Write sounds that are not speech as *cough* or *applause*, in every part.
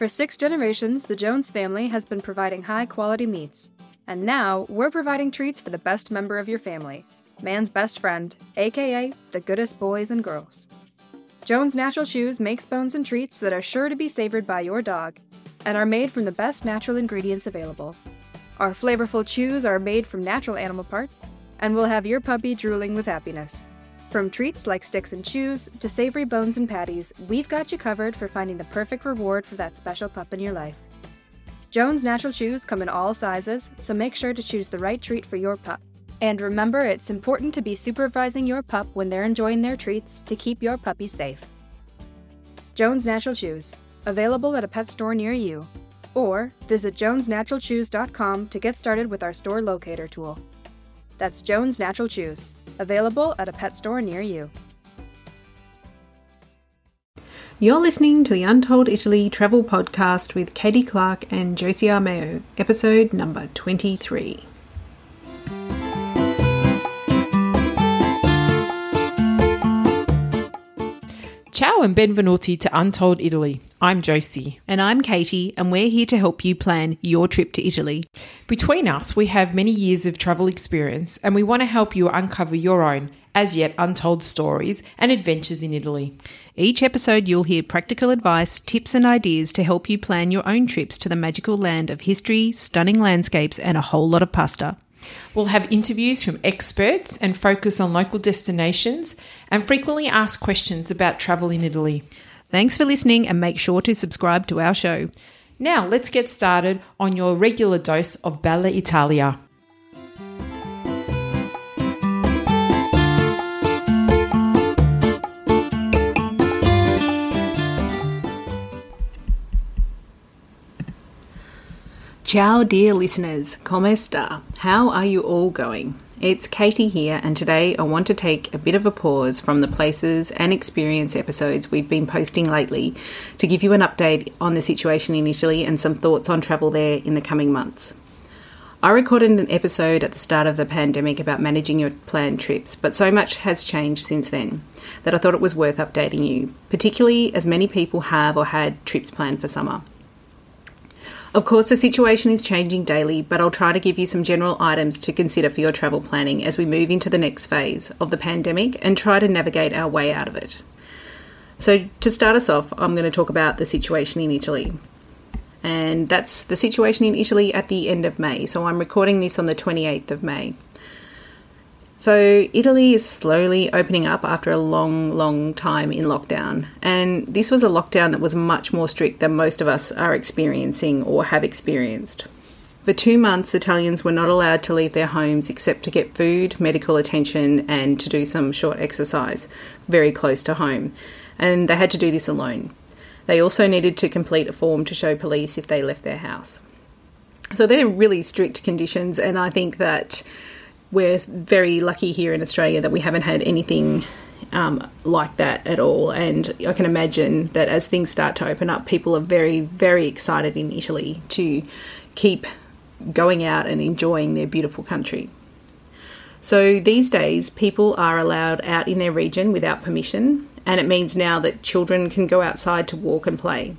For six generations, the Jones family has been providing high quality meats. And now, we're providing treats for the best member of your family man's best friend, aka the goodest boys and girls. Jones Natural Chews makes bones and treats that are sure to be savored by your dog and are made from the best natural ingredients available. Our flavorful chews are made from natural animal parts and will have your puppy drooling with happiness. From treats like sticks and chews to savory bones and patties, we've got you covered for finding the perfect reward for that special pup in your life. Jones Natural Chews come in all sizes, so make sure to choose the right treat for your pup. And remember, it's important to be supervising your pup when they're enjoying their treats to keep your puppy safe. Jones Natural Chews, available at a pet store near you. Or visit jonesnaturalchews.com to get started with our store locator tool. That's Jones Natural Chews, available at a pet store near you. You're listening to the Untold Italy Travel Podcast with Katie Clark and Josie Armeo, episode number 23. Ciao and benvenuti to Untold Italy. I'm Josie. And I'm Katie, and we're here to help you plan your trip to Italy. Between us, we have many years of travel experience, and we want to help you uncover your own, as yet untold stories and adventures in Italy. Each episode, you'll hear practical advice, tips, and ideas to help you plan your own trips to the magical land of history, stunning landscapes, and a whole lot of pasta. We'll have interviews from experts and focus on local destinations and frequently asked questions about travel in Italy. Thanks for listening and make sure to subscribe to our show. Now, let's get started on your regular dose of Bella Italia. Ciao, dear listeners. Come sta? How are you all going? It's Katie here, and today I want to take a bit of a pause from the places and experience episodes we've been posting lately to give you an update on the situation in Italy and some thoughts on travel there in the coming months. I recorded an episode at the start of the pandemic about managing your planned trips, but so much has changed since then that I thought it was worth updating you, particularly as many people have or had trips planned for summer. Of course, the situation is changing daily, but I'll try to give you some general items to consider for your travel planning as we move into the next phase of the pandemic and try to navigate our way out of it. So, to start us off, I'm going to talk about the situation in Italy. And that's the situation in Italy at the end of May. So, I'm recording this on the 28th of May. So, Italy is slowly opening up after a long, long time in lockdown. And this was a lockdown that was much more strict than most of us are experiencing or have experienced. For two months, Italians were not allowed to leave their homes except to get food, medical attention, and to do some short exercise very close to home. And they had to do this alone. They also needed to complete a form to show police if they left their house. So they're really strict conditions, and I think that we're very lucky here in Australia that we haven't had anything um, like that at all. And I can imagine that as things start to open up, people are very, very excited in Italy to keep going out and enjoying their beautiful country. So these days, people are allowed out in their region without permission, and it means now that children can go outside to walk and play.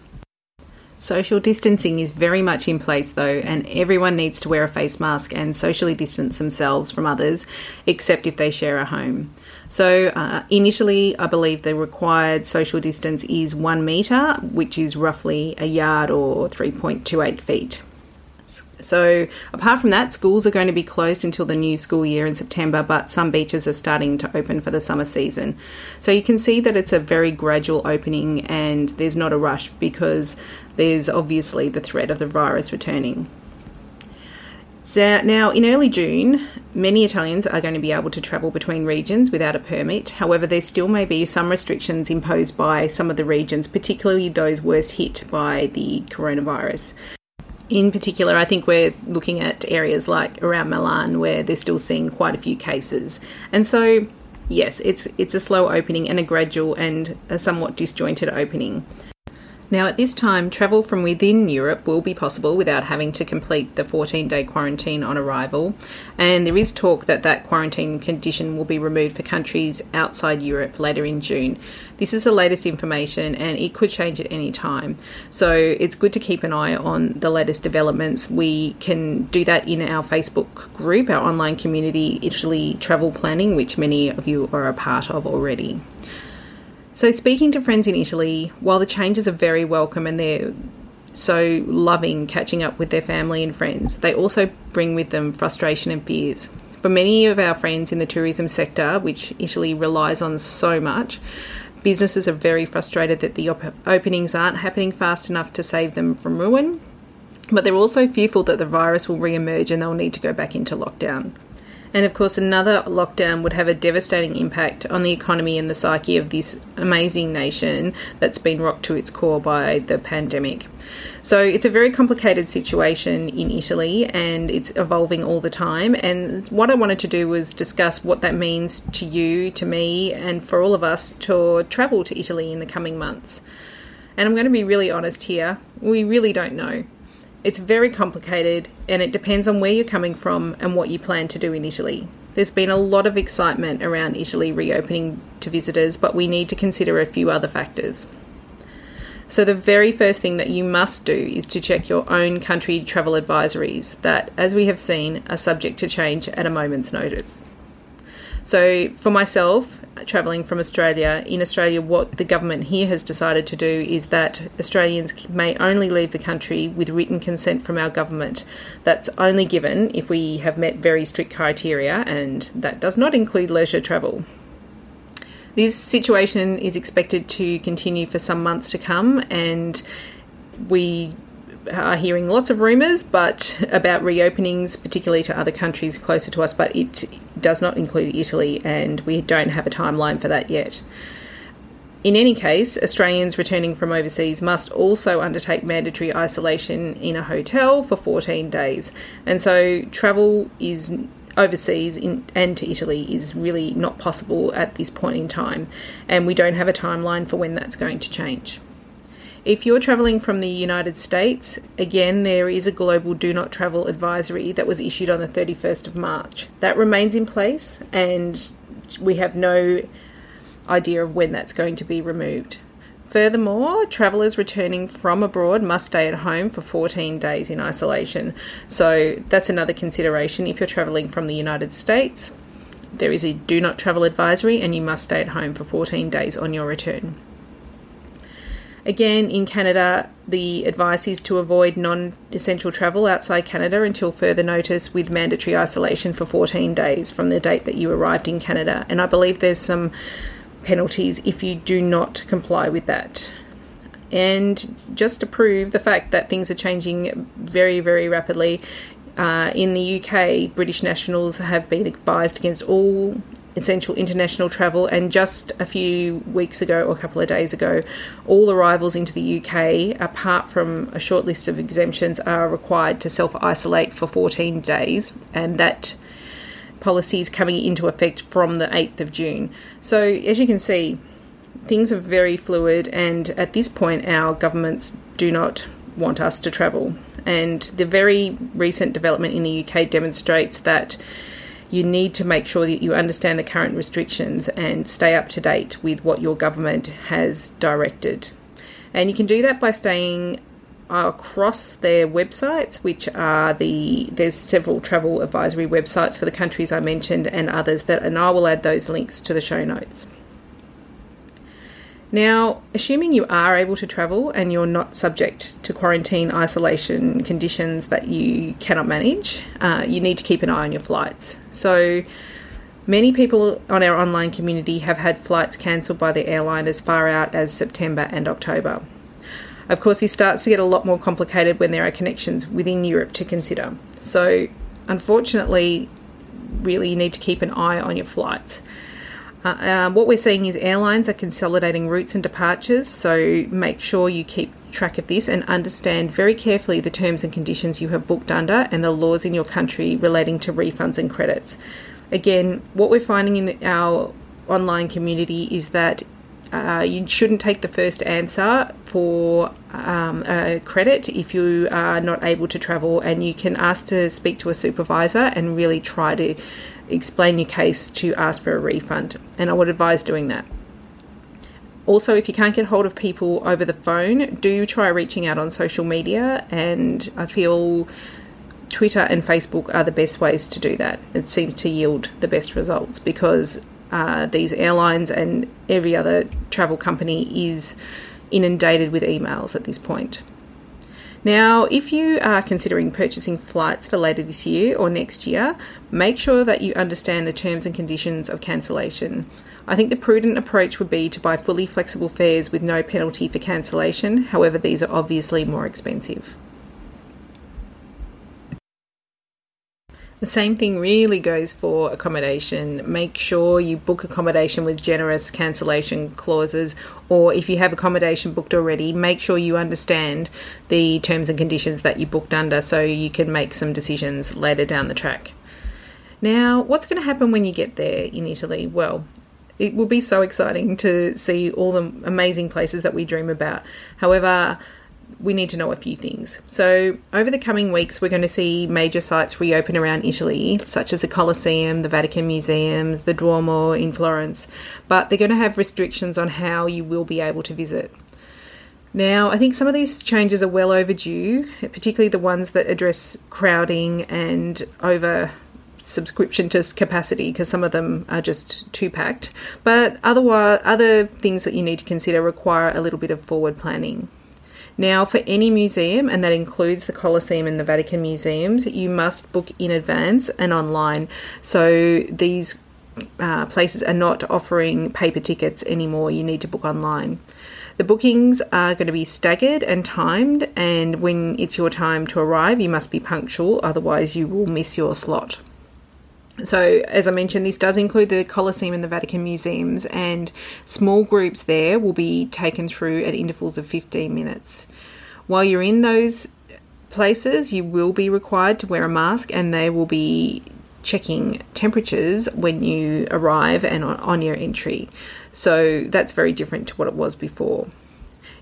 Social distancing is very much in place though, and everyone needs to wear a face mask and socially distance themselves from others, except if they share a home. So, uh, initially, I believe the required social distance is one metre, which is roughly a yard or 3.28 feet. So, apart from that, schools are going to be closed until the new school year in September, but some beaches are starting to open for the summer season. So, you can see that it's a very gradual opening and there's not a rush because there's obviously the threat of the virus returning. So now, in early June, many Italians are going to be able to travel between regions without a permit. However, there still may be some restrictions imposed by some of the regions, particularly those worst hit by the coronavirus. In particular, I think we're looking at areas like around Milan where they're still seeing quite a few cases. And so, yes, it's it's a slow opening and a gradual and a somewhat disjointed opening. Now, at this time, travel from within Europe will be possible without having to complete the 14 day quarantine on arrival, and there is talk that that quarantine condition will be removed for countries outside Europe later in June. This is the latest information and it could change at any time, so it's good to keep an eye on the latest developments. We can do that in our Facebook group, our online community, Italy Travel Planning, which many of you are a part of already. So, speaking to friends in Italy, while the changes are very welcome and they're so loving catching up with their family and friends, they also bring with them frustration and fears. For many of our friends in the tourism sector, which Italy relies on so much, businesses are very frustrated that the op- openings aren't happening fast enough to save them from ruin, but they're also fearful that the virus will re emerge and they'll need to go back into lockdown. And of course, another lockdown would have a devastating impact on the economy and the psyche of this amazing nation that's been rocked to its core by the pandemic. So it's a very complicated situation in Italy and it's evolving all the time. And what I wanted to do was discuss what that means to you, to me, and for all of us to travel to Italy in the coming months. And I'm going to be really honest here we really don't know. It's very complicated and it depends on where you're coming from and what you plan to do in Italy. There's been a lot of excitement around Italy reopening to visitors, but we need to consider a few other factors. So, the very first thing that you must do is to check your own country travel advisories that, as we have seen, are subject to change at a moment's notice. So, for myself, travelling from Australia, in Australia, what the government here has decided to do is that Australians may only leave the country with written consent from our government. That's only given if we have met very strict criteria, and that does not include leisure travel. This situation is expected to continue for some months to come, and we are hearing lots of rumours, but about reopenings, particularly to other countries closer to us, but it does not include Italy, and we don't have a timeline for that yet. In any case, Australians returning from overseas must also undertake mandatory isolation in a hotel for 14 days, and so travel is overseas in, and to Italy is really not possible at this point in time, and we don't have a timeline for when that's going to change. If you're travelling from the United States, again, there is a global do not travel advisory that was issued on the 31st of March. That remains in place, and we have no idea of when that's going to be removed. Furthermore, travellers returning from abroad must stay at home for 14 days in isolation. So that's another consideration if you're travelling from the United States. There is a do not travel advisory, and you must stay at home for 14 days on your return. Again, in Canada, the advice is to avoid non essential travel outside Canada until further notice with mandatory isolation for 14 days from the date that you arrived in Canada. And I believe there's some penalties if you do not comply with that. And just to prove the fact that things are changing very, very rapidly, uh, in the UK, British nationals have been advised against all essential international travel. And just a few weeks ago, or a couple of days ago, all arrivals into the UK, apart from a short list of exemptions, are required to self isolate for 14 days. And that policy is coming into effect from the 8th of June. So, as you can see, things are very fluid, and at this point, our governments do not want us to travel. And the very recent development in the UK demonstrates that you need to make sure that you understand the current restrictions and stay up to date with what your government has directed. And you can do that by staying across their websites, which are the there's several travel advisory websites for the countries I mentioned and others that and I will add those links to the show notes. Now, assuming you are able to travel and you're not subject to quarantine isolation conditions that you cannot manage, uh, you need to keep an eye on your flights. So, many people on our online community have had flights cancelled by the airline as far out as September and October. Of course, this starts to get a lot more complicated when there are connections within Europe to consider. So, unfortunately, really, you need to keep an eye on your flights. Uh, uh, what we're seeing is airlines are consolidating routes and departures, so make sure you keep track of this and understand very carefully the terms and conditions you have booked under and the laws in your country relating to refunds and credits. Again, what we're finding in our online community is that uh, you shouldn't take the first answer for um, a credit if you are not able to travel, and you can ask to speak to a supervisor and really try to explain your case to ask for a refund. And I would advise doing that. Also, if you can't get hold of people over the phone, do try reaching out on social media, and I feel Twitter and Facebook are the best ways to do that. It seems to yield the best results because uh, these airlines and every other travel company is inundated with emails at this point. Now, if you are considering purchasing flights for later this year or next year, make sure that you understand the terms and conditions of cancellation. I think the prudent approach would be to buy fully flexible fares with no penalty for cancellation, however, these are obviously more expensive. The same thing really goes for accommodation. Make sure you book accommodation with generous cancellation clauses, or if you have accommodation booked already, make sure you understand the terms and conditions that you booked under so you can make some decisions later down the track. Now, what's going to happen when you get there in Italy? Well, it will be so exciting to see all the amazing places that we dream about. However, we need to know a few things. So, over the coming weeks, we're going to see major sites reopen around Italy, such as the Colosseum, the Vatican Museums, the Duomo in Florence, but they're going to have restrictions on how you will be able to visit. Now, I think some of these changes are well overdue, particularly the ones that address crowding and over subscription to capacity because some of them are just too packed. But otherwise, other things that you need to consider require a little bit of forward planning. Now, for any museum, and that includes the Colosseum and the Vatican Museums, you must book in advance and online. So these uh, places are not offering paper tickets anymore. You need to book online. The bookings are going to be staggered and timed, and when it's your time to arrive, you must be punctual, otherwise, you will miss your slot. So, as I mentioned, this does include the Colosseum and the Vatican Museums, and small groups there will be taken through at intervals of 15 minutes. While you're in those places, you will be required to wear a mask, and they will be checking temperatures when you arrive and on your entry. So, that's very different to what it was before.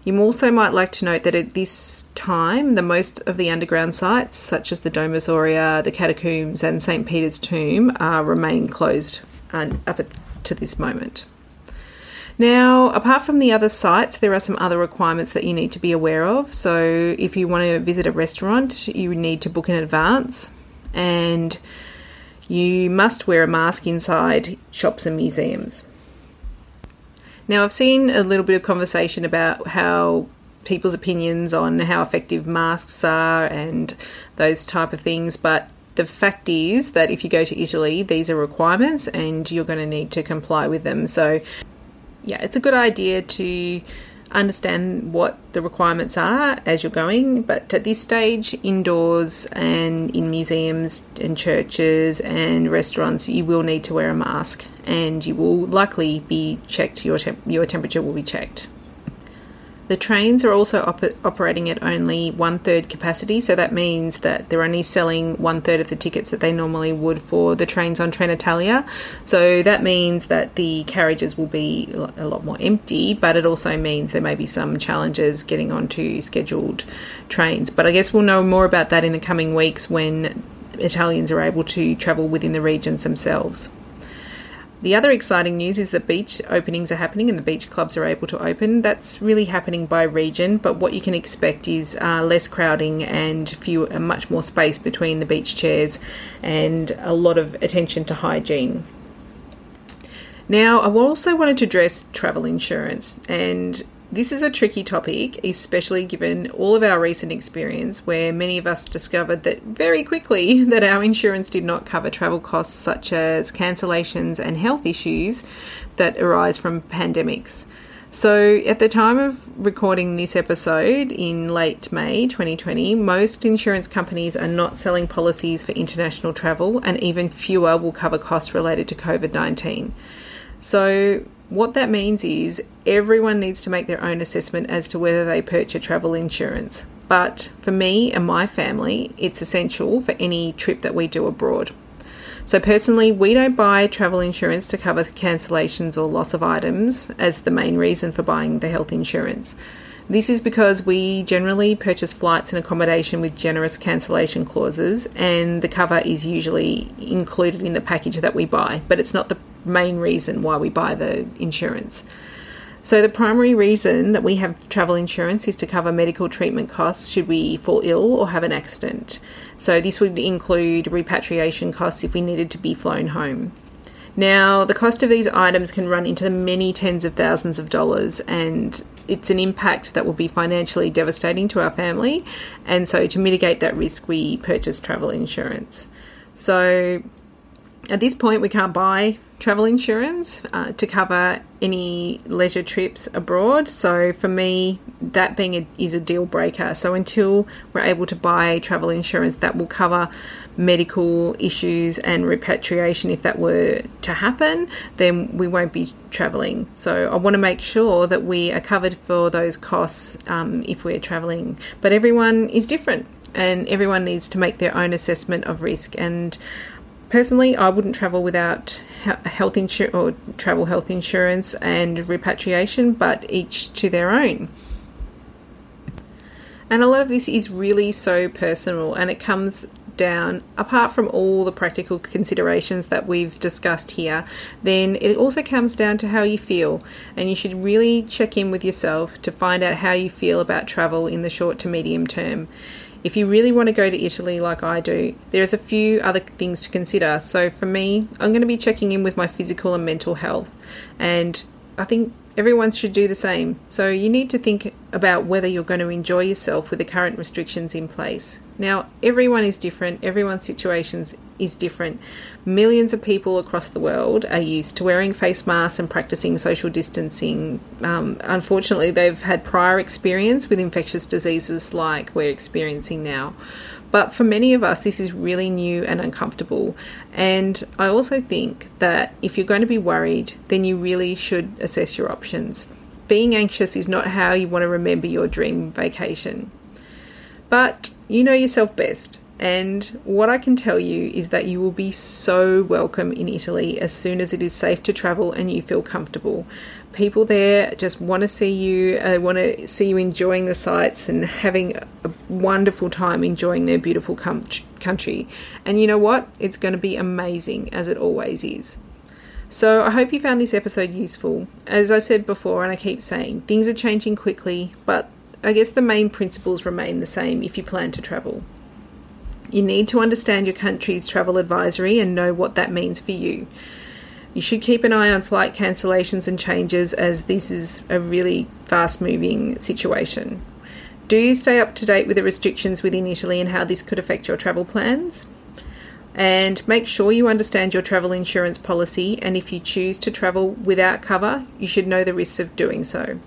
You also might like to note that at this time, the most of the underground sites, such as the Domus Aurea, the catacombs, and St. Peter's Tomb, are remain closed uh, up to this moment. Now, apart from the other sites, there are some other requirements that you need to be aware of. So, if you want to visit a restaurant, you need to book in advance, and you must wear a mask inside shops and museums. Now, I've seen a little bit of conversation about how people's opinions on how effective masks are and those type of things, but the fact is that if you go to Italy, these are requirements and you're going to need to comply with them. So, yeah, it's a good idea to understand what the requirements are as you're going, but at this stage, indoors and in museums and churches and restaurants, you will need to wear a mask and you will likely be checked, your, your temperature will be checked. The trains are also op- operating at only one third capacity, so that means that they're only selling one third of the tickets that they normally would for the trains on Trenitalia. So that means that the carriages will be a lot more empty, but it also means there may be some challenges getting onto scheduled trains. But I guess we'll know more about that in the coming weeks when Italians are able to travel within the regions themselves. The other exciting news is that beach openings are happening and the beach clubs are able to open. That's really happening by region, but what you can expect is uh, less crowding and few, uh, much more space between the beach chairs and a lot of attention to hygiene. Now, I also wanted to address travel insurance and this is a tricky topic, especially given all of our recent experience where many of us discovered that very quickly *laughs* that our insurance did not cover travel costs such as cancellations and health issues that arise from pandemics. So, at the time of recording this episode in late May 2020, most insurance companies are not selling policies for international travel, and even fewer will cover costs related to COVID 19. So, what that means is everyone needs to make their own assessment as to whether they purchase travel insurance. But for me and my family, it's essential for any trip that we do abroad. So, personally, we don't buy travel insurance to cover cancellations or loss of items as the main reason for buying the health insurance. This is because we generally purchase flights and accommodation with generous cancellation clauses, and the cover is usually included in the package that we buy, but it's not the main reason why we buy the insurance. So, the primary reason that we have travel insurance is to cover medical treatment costs should we fall ill or have an accident. So, this would include repatriation costs if we needed to be flown home. Now, the cost of these items can run into many tens of thousands of dollars, and it's an impact that will be financially devastating to our family. And so, to mitigate that risk, we purchase travel insurance. So, at this point, we can't buy travel insurance uh, to cover any leisure trips abroad. So for me, that being a, is a deal breaker. So until we're able to buy travel insurance that will cover medical issues and repatriation, if that were to happen, then we won't be traveling. So I want to make sure that we are covered for those costs um, if we're traveling. But everyone is different. And everyone needs to make their own assessment of risk. And personally, I wouldn't travel without health insurance or travel health insurance and repatriation, but each to their own. And a lot of this is really so personal and it comes down, apart from all the practical considerations that we've discussed here, then it also comes down to how you feel. And you should really check in with yourself to find out how you feel about travel in the short to medium term. If you really want to go to Italy like I do, there's a few other things to consider. So for me, I'm going to be checking in with my physical and mental health. And I think everyone should do the same. So you need to think about whether you're going to enjoy yourself with the current restrictions in place. Now, everyone is different, everyone's situations is different. Millions of people across the world are used to wearing face masks and practicing social distancing. Um, unfortunately, they've had prior experience with infectious diseases like we're experiencing now. But for many of us, this is really new and uncomfortable. And I also think that if you're going to be worried, then you really should assess your options. Being anxious is not how you want to remember your dream vacation. But you know yourself best. And what I can tell you is that you will be so welcome in Italy as soon as it is safe to travel and you feel comfortable. People there just want to see you, uh, want to see you enjoying the sights and having a wonderful time enjoying their beautiful com- country. And you know what? It's going to be amazing, as it always is. So, I hope you found this episode useful. As I said before, and I keep saying, things are changing quickly, but I guess the main principles remain the same if you plan to travel. You need to understand your country's travel advisory and know what that means for you. You should keep an eye on flight cancellations and changes as this is a really fast moving situation. Do stay up to date with the restrictions within Italy and how this could affect your travel plans. And make sure you understand your travel insurance policy, and if you choose to travel without cover, you should know the risks of doing so.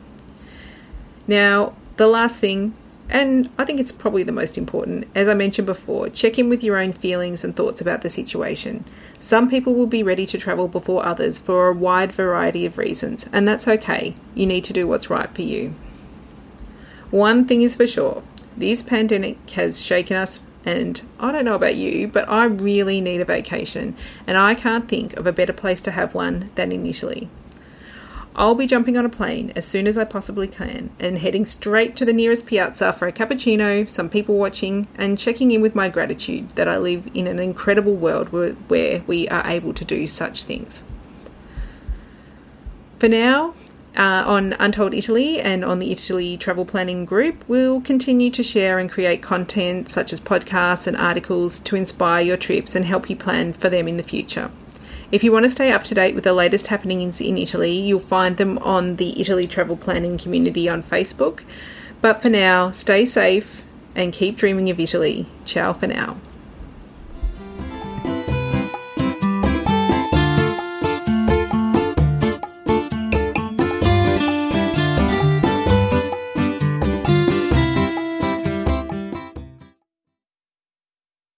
Now, the last thing and I think it's probably the most important. As I mentioned before, check in with your own feelings and thoughts about the situation. Some people will be ready to travel before others for a wide variety of reasons, and that's okay. You need to do what's right for you. One thing is for sure this pandemic has shaken us, and I don't know about you, but I really need a vacation, and I can't think of a better place to have one than in Italy. I'll be jumping on a plane as soon as I possibly can and heading straight to the nearest piazza for a cappuccino, some people watching, and checking in with my gratitude that I live in an incredible world where we are able to do such things. For now, uh, on Untold Italy and on the Italy Travel Planning Group, we'll continue to share and create content such as podcasts and articles to inspire your trips and help you plan for them in the future. If you want to stay up to date with the latest happenings in Italy, you'll find them on the Italy Travel Planning community on Facebook. But for now, stay safe and keep dreaming of Italy. Ciao for now.